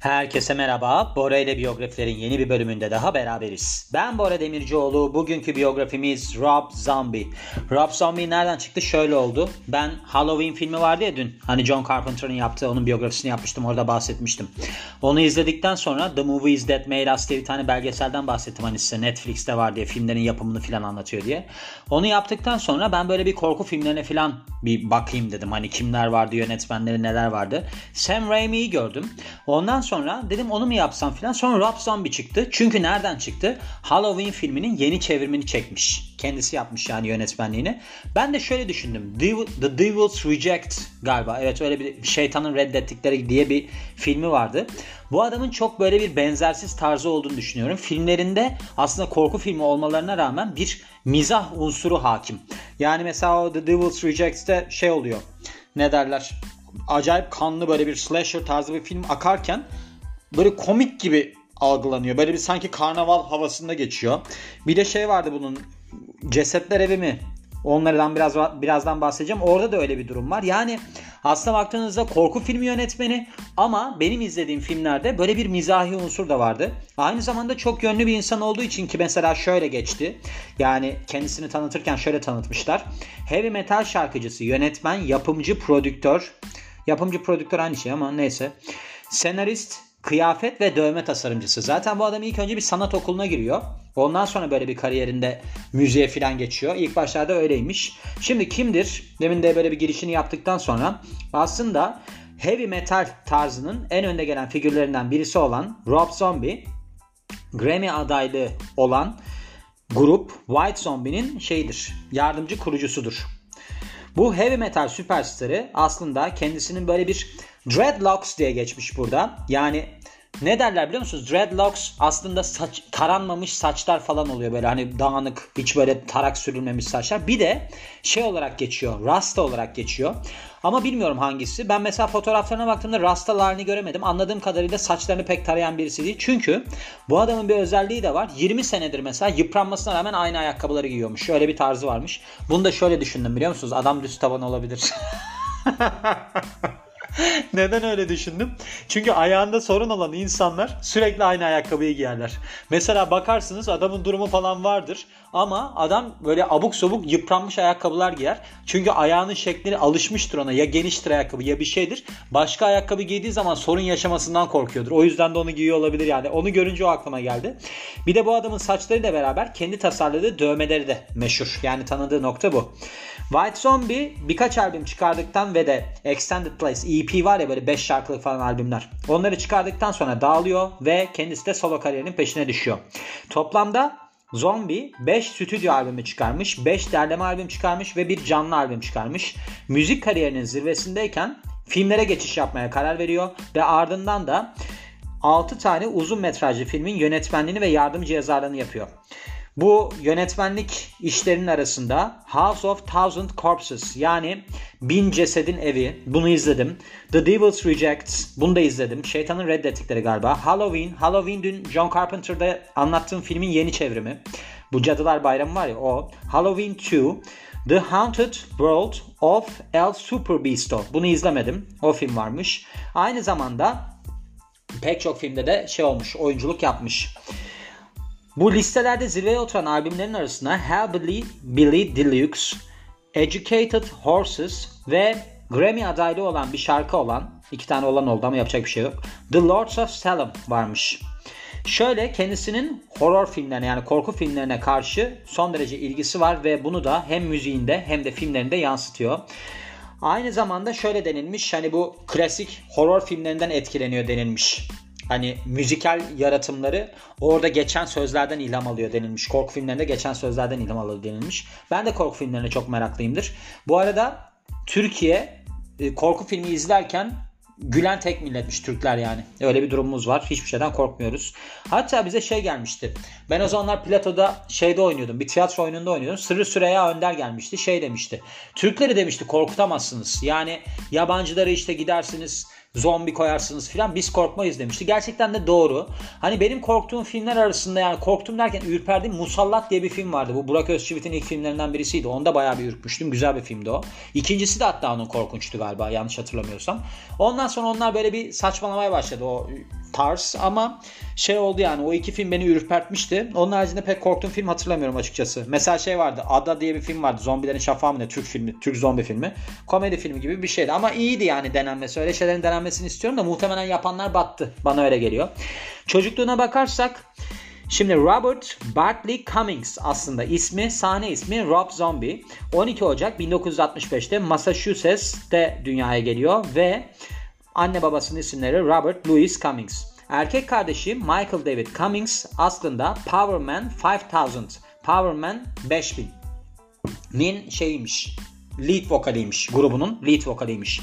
Herkese merhaba. Bora ile biyografilerin yeni bir bölümünde daha beraberiz. Ben Bora Demircioğlu. Bugünkü biyografimiz Rob Zombie. Rob Zombie nereden çıktı? Şöyle oldu. Ben Halloween filmi vardı ya dün. Hani John Carpenter'ın yaptığı onun biyografisini yapmıştım. Orada bahsetmiştim. Onu izledikten sonra The Movies That Made Us diye bir tane belgeselden bahsettim. Hani size Netflix'te var diye filmlerin yapımını falan anlatıyor diye. Onu yaptıktan sonra ben böyle bir korku filmlerine falan bir bakayım dedim. Hani kimler vardı, yönetmenleri neler vardı. Sam Raimi'yi gördüm. Ondan sonra dedim onu mu yapsam filan. Sonra Rob Zombie çıktı. Çünkü nereden çıktı? Halloween filminin yeni çevirmeni çekmiş. Kendisi yapmış yani yönetmenliğini. Ben de şöyle düşündüm. The Devil's Reject galiba. Evet öyle bir şeytanın reddettikleri diye bir filmi vardı. Bu adamın çok böyle bir benzersiz tarzı olduğunu düşünüyorum. Filmlerinde aslında korku filmi olmalarına rağmen bir mizah unsuru hakim. Yani mesela The Devil's Reject'te şey oluyor. Ne derler? Acayip kanlı böyle bir slasher tarzı bir film akarken böyle komik gibi algılanıyor. Böyle bir sanki karnaval havasında geçiyor. Bir de şey vardı bunun Cesetler Evi mi? Onlardan biraz birazdan bahsedeceğim. Orada da öyle bir durum var. Yani aslında baktığınızda korku filmi yönetmeni ama benim izlediğim filmlerde böyle bir mizahi unsur da vardı. Aynı zamanda çok yönlü bir insan olduğu için ki mesela şöyle geçti. Yani kendisini tanıtırken şöyle tanıtmışlar. Heavy metal şarkıcısı, yönetmen, yapımcı, prodüktör. Yapımcı, prodüktör aynı şey ama neyse. Senarist, kıyafet ve dövme tasarımcısı. Zaten bu adam ilk önce bir sanat okuluna giriyor. Ondan sonra böyle bir kariyerinde müziğe falan geçiyor. İlk başlarda öyleymiş. Şimdi kimdir? Demin de böyle bir girişini yaptıktan sonra aslında heavy metal tarzının en önde gelen figürlerinden birisi olan Rob Zombie Grammy adaylı olan grup White Zombie'nin şeyidir. Yardımcı kurucusudur. Bu heavy metal süperstarı aslında kendisinin böyle bir dreadlocks diye geçmiş burada. Yani ne derler biliyor musunuz? Dreadlocks aslında saç, taranmamış saçlar falan oluyor böyle hani dağınık hiç böyle tarak sürülmemiş saçlar. Bir de şey olarak geçiyor. Rasta olarak geçiyor. Ama bilmiyorum hangisi. Ben mesela fotoğraflarına baktığımda rastalı halini göremedim. Anladığım kadarıyla saçlarını pek tarayan birisi değil. Çünkü bu adamın bir özelliği de var. 20 senedir mesela yıpranmasına rağmen aynı ayakkabıları giyiyormuş. Şöyle bir tarzı varmış. Bunu da şöyle düşündüm biliyor musunuz? Adam düz taban olabilir. Neden öyle düşündüm? Çünkü ayağında sorun olan insanlar sürekli aynı ayakkabıyı giyerler. Mesela bakarsınız adamın durumu falan vardır ama adam böyle abuk sobuk yıpranmış ayakkabılar giyer. Çünkü ayağının şekli alışmıştır ona ya geniştir ayakkabı ya bir şeydir. Başka ayakkabı giydiği zaman sorun yaşamasından korkuyordur. O yüzden de onu giyiyor olabilir yani. Onu görünce o aklıma geldi. Bir de bu adamın saçlarıyla beraber kendi tasarladığı dövmeleri de meşhur. Yani tanıdığı nokta bu. White Zombie birkaç albüm çıkardıktan ve de Extended Plays EP var ya böyle 5 şarkılık falan albümler. Onları çıkardıktan sonra dağılıyor ve kendisi de solo kariyerinin peşine düşüyor. Toplamda Zombie 5 stüdyo albümü çıkarmış, 5 derleme albüm çıkarmış ve bir canlı albüm çıkarmış. Müzik kariyerinin zirvesindeyken filmlere geçiş yapmaya karar veriyor ve ardından da 6 tane uzun metrajlı filmin yönetmenliğini ve yardımcı yazarlığını yapıyor. Bu yönetmenlik işlerinin arasında House of Thousand Corpses yani Bin Cesedin Evi bunu izledim. The Devil's Rejects bunu da izledim. Şeytanın Reddettikleri galiba. Halloween. Halloween dün John Carpenter'da anlattığım filmin yeni çevrimi. Bu Cadılar Bayramı var ya o. Halloween 2. The Haunted World of El Super Beasto. Bunu izlemedim. O film varmış. Aynı zamanda pek çok filmde de şey olmuş. Oyunculuk yapmış. Bu listelerde zirveye oturan albümlerin arasında Hellbilly Billy Deluxe, Educated Horses ve Grammy adaylı olan bir şarkı olan iki tane olan oldu ama yapacak bir şey yok. The Lords of Salem varmış. Şöyle kendisinin horror filmlerine yani korku filmlerine karşı son derece ilgisi var ve bunu da hem müziğinde hem de filmlerinde yansıtıyor. Aynı zamanda şöyle denilmiş hani bu klasik horror filmlerinden etkileniyor denilmiş hani müzikal yaratımları orada geçen sözlerden ilham alıyor denilmiş. Korku filmlerinde geçen sözlerden ilham alıyor denilmiş. Ben de korku filmlerine çok meraklıyımdır. Bu arada Türkiye e, korku filmi izlerken gülen tek milletmiş Türkler yani. Öyle bir durumumuz var. Hiçbir şeyden korkmuyoruz. Hatta bize şey gelmişti. Ben o zamanlar Plato'da şeyde oynuyordum. Bir tiyatro oyununda oynuyordum. Sırrı Süreyya Önder gelmişti. Şey demişti. Türkleri demişti korkutamazsınız. Yani yabancıları işte gidersiniz zombi koyarsınız filan biz korkmayız demişti. Gerçekten de doğru. Hani benim korktuğum filmler arasında yani korktum derken ürperdiğim Musallat diye bir film vardı. Bu Burak Özçivit'in ilk filmlerinden birisiydi. Onda bayağı bir ürkmüştüm. Güzel bir filmdi o. İkincisi de hatta onun korkunçtu galiba yanlış hatırlamıyorsam. Ondan sonra onlar böyle bir saçmalamaya başladı o tarz ama şey oldu yani o iki film beni ürpertmişti. Onun haricinde pek korktuğum film hatırlamıyorum açıkçası. Mesela şey vardı Ada diye bir film vardı. Zombilerin Şafağı mı ne? Türk filmi. Türk zombi filmi. Komedi filmi gibi bir şeydi ama iyiydi yani denenmesi. Öyle şeylerin denenmesini istiyorum da muhtemelen yapanlar battı. Bana öyle geliyor. Çocukluğuna bakarsak Şimdi Robert Bartley Cummings aslında ismi, sahne ismi Rob Zombie. 12 Ocak 1965'te Massachusetts'te dünyaya geliyor ve anne babasının isimleri Robert Louis Cummings. Erkek kardeşi Michael David Cummings aslında Powerman 5000, Powerman 5000 nin şeyiymiş, lead vokaliymiş, grubunun lead vokaliymiş.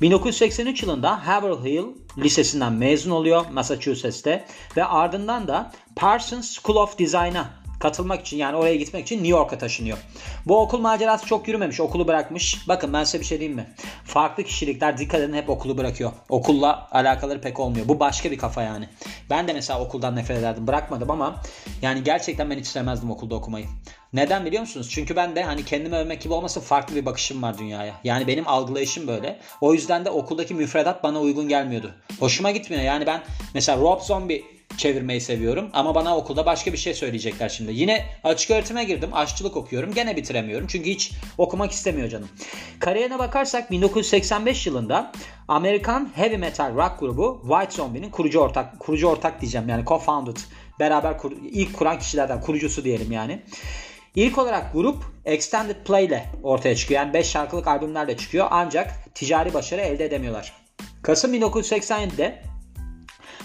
1983 yılında Haverhill Lisesi'nden mezun oluyor Massachusetts'te ve ardından da Parsons School of Design'a katılmak için yani oraya gitmek için New York'a taşınıyor. Bu okul macerası çok yürümemiş. Okulu bırakmış. Bakın ben size bir şey diyeyim mi? Farklı kişilikler dikkat hep okulu bırakıyor. Okulla alakaları pek olmuyor. Bu başka bir kafa yani. Ben de mesela okuldan nefret ederdim. Bırakmadım ama yani gerçekten ben hiç sevmezdim okulda okumayı. Neden biliyor musunuz? Çünkü ben de hani kendimi övmek gibi olmasın farklı bir bakışım var dünyaya. Yani benim algılayışım böyle. O yüzden de okuldaki müfredat bana uygun gelmiyordu. Hoşuma gitmiyor. Yani ben mesela Rob Zombie çevirmeyi seviyorum. Ama bana okulda başka bir şey söyleyecekler şimdi. Yine açık öğretime girdim. Aşçılık okuyorum. Gene bitiremiyorum. Çünkü hiç okumak istemiyor canım. Kariyerine bakarsak 1985 yılında Amerikan heavy metal rock grubu White Zombie'nin kurucu ortak kurucu ortak diyeceğim yani co-founded beraber kur, ilk kuran kişilerden kurucusu diyelim yani. İlk olarak grup Extended Play ile ortaya çıkıyor. Yani 5 şarkılık albümlerle çıkıyor ancak ticari başarı elde edemiyorlar. Kasım 1987'de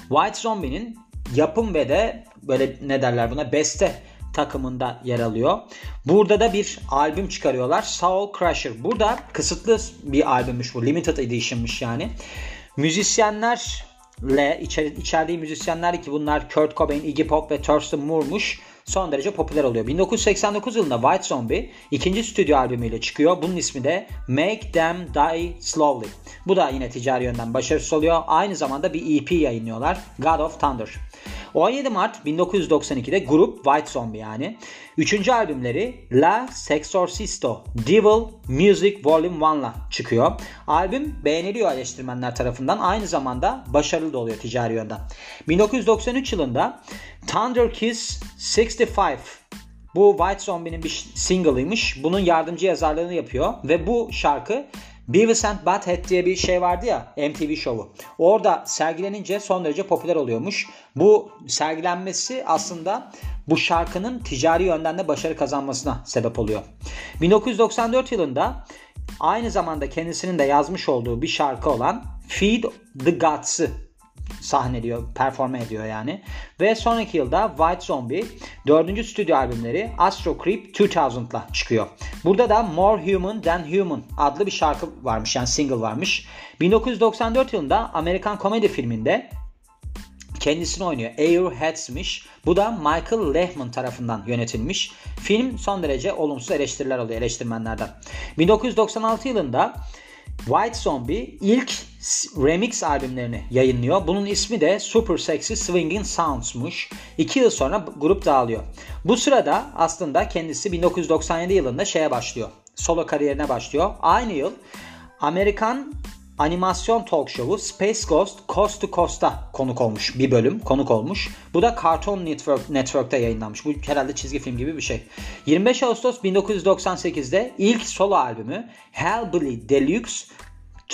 White Zombie'nin yapım ve de böyle ne derler buna beste takımında yer alıyor. Burada da bir albüm çıkarıyorlar. Soul Crusher. Burada kısıtlı bir albümmüş bu. Limited Edition'mış yani. Müzisyenlerle içer, içerdiği müzisyenler ki bunlar Kurt Cobain, Iggy Pop ve Thurston Moore'muş son derece popüler oluyor. 1989 yılında White Zombie ikinci stüdyo albümüyle çıkıyor. Bunun ismi de Make Them Die Slowly. Bu da yine ticari yönden başarısız oluyor. Aynı zamanda bir EP yayınlıyorlar. God of Thunder. 17 Mart 1992'de grup White Zombie yani. Üçüncü albümleri La Sexorcisto Devil Music Volume 1'la çıkıyor. Albüm beğeniliyor eleştirmenler tarafından. Aynı zamanda başarılı da oluyor ticari yönden. 1993 yılında Thunder Kiss 65 bu White Zombie'nin bir single'ıymış. Bunun yardımcı yazarlığını yapıyor ve bu şarkı Beavis and Butthead diye bir şey vardı ya MTV şovu. Orada sergilenince son derece popüler oluyormuş. Bu sergilenmesi aslında bu şarkının ticari yönden de başarı kazanmasına sebep oluyor. 1994 yılında aynı zamanda kendisinin de yazmış olduğu bir şarkı olan Feed the Gods'ı sahneliyor, performe ediyor yani. Ve sonraki yılda White Zombie dördüncü stüdyo albümleri Astro Creep 2000'la çıkıyor. Burada da More Human Than Human adlı bir şarkı varmış yani single varmış. 1994 yılında Amerikan komedi filminde kendisini oynuyor. Airheads'miş. Bu da Michael Lehman tarafından yönetilmiş. Film son derece olumsuz eleştiriler alıyor eleştirmenlerden. 1996 yılında White Zombie ilk remix albümlerini yayınlıyor. Bunun ismi de Super Sexy Swinging Sounds'muş. İki yıl sonra grup dağılıyor. Bu sırada aslında kendisi 1997 yılında şeye başlıyor. Solo kariyerine başlıyor. Aynı yıl Amerikan animasyon talk show'u Space Ghost Coast to Coast'a konuk olmuş. Bir bölüm konuk olmuş. Bu da Cartoon Network Network'ta yayınlanmış. Bu herhalde çizgi film gibi bir şey. 25 Ağustos 1998'de ilk solo albümü Hellbilly Deluxe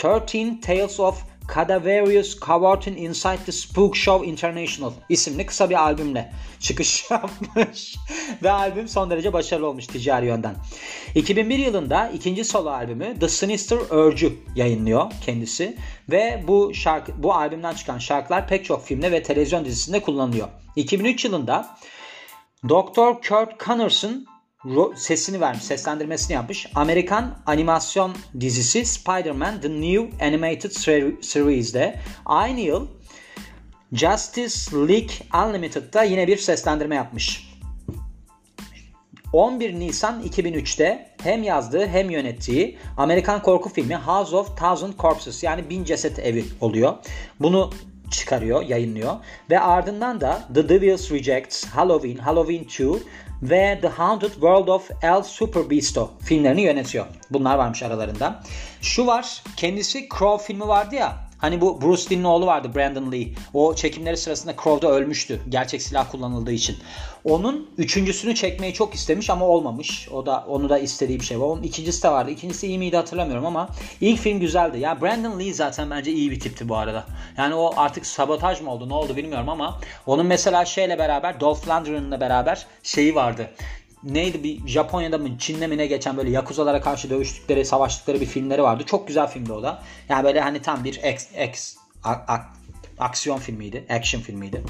13 Tales of Cadaverius Cavortin Inside the Spook Show International isimli kısa bir albümle çıkış yapmış. Ve albüm son derece başarılı olmuş ticari yönden. 2001 yılında ikinci solo albümü The Sinister Urge'ü yayınlıyor kendisi. Ve bu şarkı bu albümden çıkan şarkılar pek çok filmde ve televizyon dizisinde kullanılıyor. 2003 yılında Dr. Kurt Connorson sesini vermiş, seslendirmesini yapmış. Amerikan animasyon dizisi Spider-Man The New Animated Series'de aynı yıl Justice League Unlimited'da yine bir seslendirme yapmış. 11 Nisan 2003'te hem yazdığı hem yönettiği Amerikan korku filmi House of Thousand Corpses yani Bin Ceset Evi oluyor. Bunu çıkarıyor, yayınlıyor. Ve ardından da The Devil's Rejects, Halloween, Halloween 2 ve The Haunted World of El Super Beasto filmlerini yönetiyor. Bunlar varmış aralarında. Şu var, kendisi Crow filmi vardı ya, Hani bu Bruce Lee'nin oğlu vardı Brandon Lee. O çekimleri sırasında Crow'da ölmüştü. Gerçek silah kullanıldığı için. Onun üçüncüsünü çekmeyi çok istemiş ama olmamış. O da onu da istediği bir şey var. Onun ikincisi de vardı. İkincisi iyi miydi hatırlamıyorum ama ilk film güzeldi. Ya Brandon Lee zaten bence iyi bir tipti bu arada. Yani o artık sabotaj mı oldu ne oldu bilmiyorum ama onun mesela şeyle beraber Dolph Lundgren'la beraber şeyi vardı neydi bir Japonya'da mı Çin'de mi ne geçen böyle yakuzalara karşı dövüştükleri, savaştıkları bir filmleri vardı. Çok güzel filmdi o da. Yani böyle hani tam bir ex, ex a, a, aksiyon filmiydi. Action filmiydi.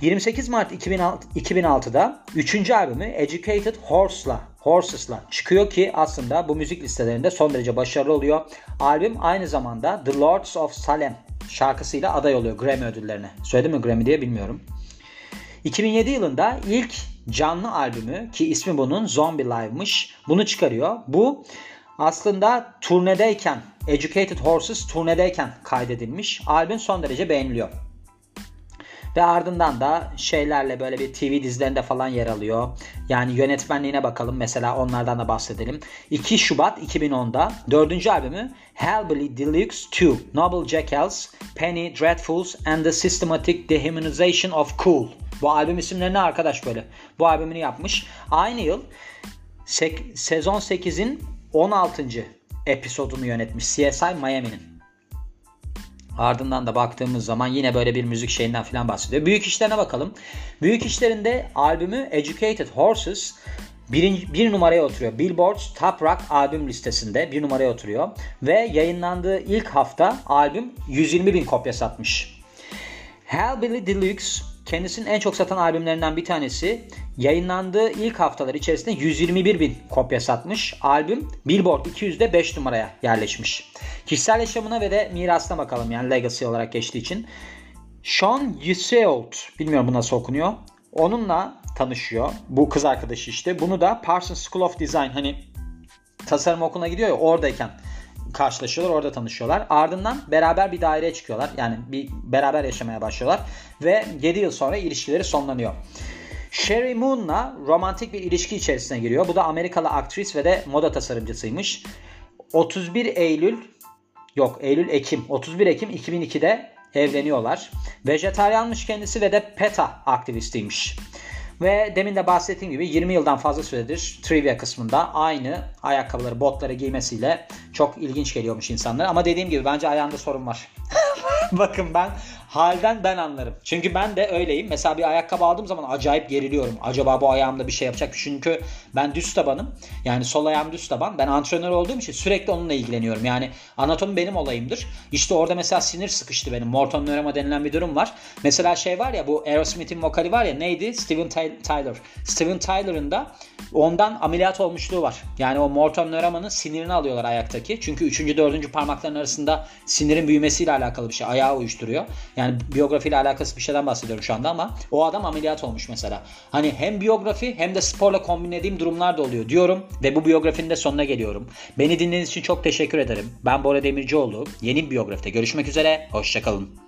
28 Mart 2006, 2006'da 3. albümü Educated Horse'la Horses'la çıkıyor ki aslında bu müzik listelerinde son derece başarılı oluyor. Albüm aynı zamanda The Lords of Salem şarkısıyla aday oluyor Grammy ödüllerine. Söyledim mi Grammy diye bilmiyorum. 2007 yılında ilk canlı albümü ki ismi bunun Zombie Live'mış. Bunu çıkarıyor. Bu aslında turnedeyken Educated Horses turnedeyken kaydedilmiş. Albüm son derece beğeniliyor. Ve ardından da şeylerle böyle bir TV dizilerinde falan yer alıyor. Yani yönetmenliğine bakalım. Mesela onlardan da bahsedelim. 2 Şubat 2010'da 4. albümü Hellbilly Deluxe 2 Noble Jackals, Penny Dreadfuls and the Systematic Dehumanization of Cool bu albüm isimlerini arkadaş böyle. Bu albümünü yapmış. Aynı yıl sek- sezon 8'in 16. episodunu yönetmiş CSI Miami'nin. Ardından da baktığımız zaman yine böyle bir müzik şeyinden falan bahsediyor. Büyük işlerine bakalım. Büyük işlerinde albümü Educated Horses bir, bir numaraya oturuyor. Billboard's Top Rock albüm listesinde bir numaraya oturuyor. Ve yayınlandığı ilk hafta albüm 120 bin kopya satmış. Hellbilly Deluxe kendisinin en çok satan albümlerinden bir tanesi. Yayınlandığı ilk haftalar içerisinde 121 bin kopya satmış. Albüm Billboard 200'de 5 numaraya yerleşmiş. Kişisel yaşamına ve de mirasına bakalım yani legacy olarak geçtiği için. Sean Yuseold, bilmiyorum bu nasıl okunuyor. Onunla tanışıyor. Bu kız arkadaşı işte. Bunu da Parsons School of Design hani tasarım okuluna gidiyor ya oradayken karşılaşıyorlar. Orada tanışıyorlar. Ardından beraber bir daireye çıkıyorlar. Yani bir beraber yaşamaya başlıyorlar. Ve 7 yıl sonra ilişkileri sonlanıyor. Sherry Moon'la romantik bir ilişki içerisine giriyor. Bu da Amerikalı aktris ve de moda tasarımcısıymış. 31 Eylül yok Eylül Ekim 31 Ekim 2002'de evleniyorlar. Vejetaryanmış kendisi ve de PETA aktivistiymiş. Ve demin de bahsettiğim gibi 20 yıldan fazla süredir trivia kısmında aynı ayakkabıları, botları giymesiyle çok ilginç geliyormuş insanlara. Ama dediğim gibi bence ayağında sorun var. Bakın ben halden ben anlarım. Çünkü ben de öyleyim. Mesela bir ayakkabı aldığım zaman acayip geriliyorum. Acaba bu ayağımda bir şey yapacak? Çünkü ben düz tabanım. Yani sol ayağım düz taban. Ben antrenör olduğum için sürekli onunla ilgileniyorum. Yani anatomi benim olayımdır. İşte orada mesela sinir sıkıştı benim. Morton nöroma denilen bir durum var. Mesela şey var ya bu Aerosmith'in vokali var ya neydi? Steven Tyler. Steven Tyler'ın da ondan ameliyat olmuşluğu var. Yani o Morton nöromanın sinirini alıyorlar ayaktaki. Çünkü 3. 4. parmakların arasında sinirin büyümesiyle alakalı bir şey. Ayağı uyuşturuyor. Yani biyografiyle alakası bir şeyden bahsediyorum şu anda ama o adam ameliyat olmuş mesela. Hani hem biyografi hem de sporla kombinlediğim durumlar da oluyor diyorum ve bu biyografinin de sonuna geliyorum. Beni dinlediğiniz için çok teşekkür ederim. Ben Bora Demircioğlu. Yeni bir biyografide görüşmek üzere. Hoşçakalın.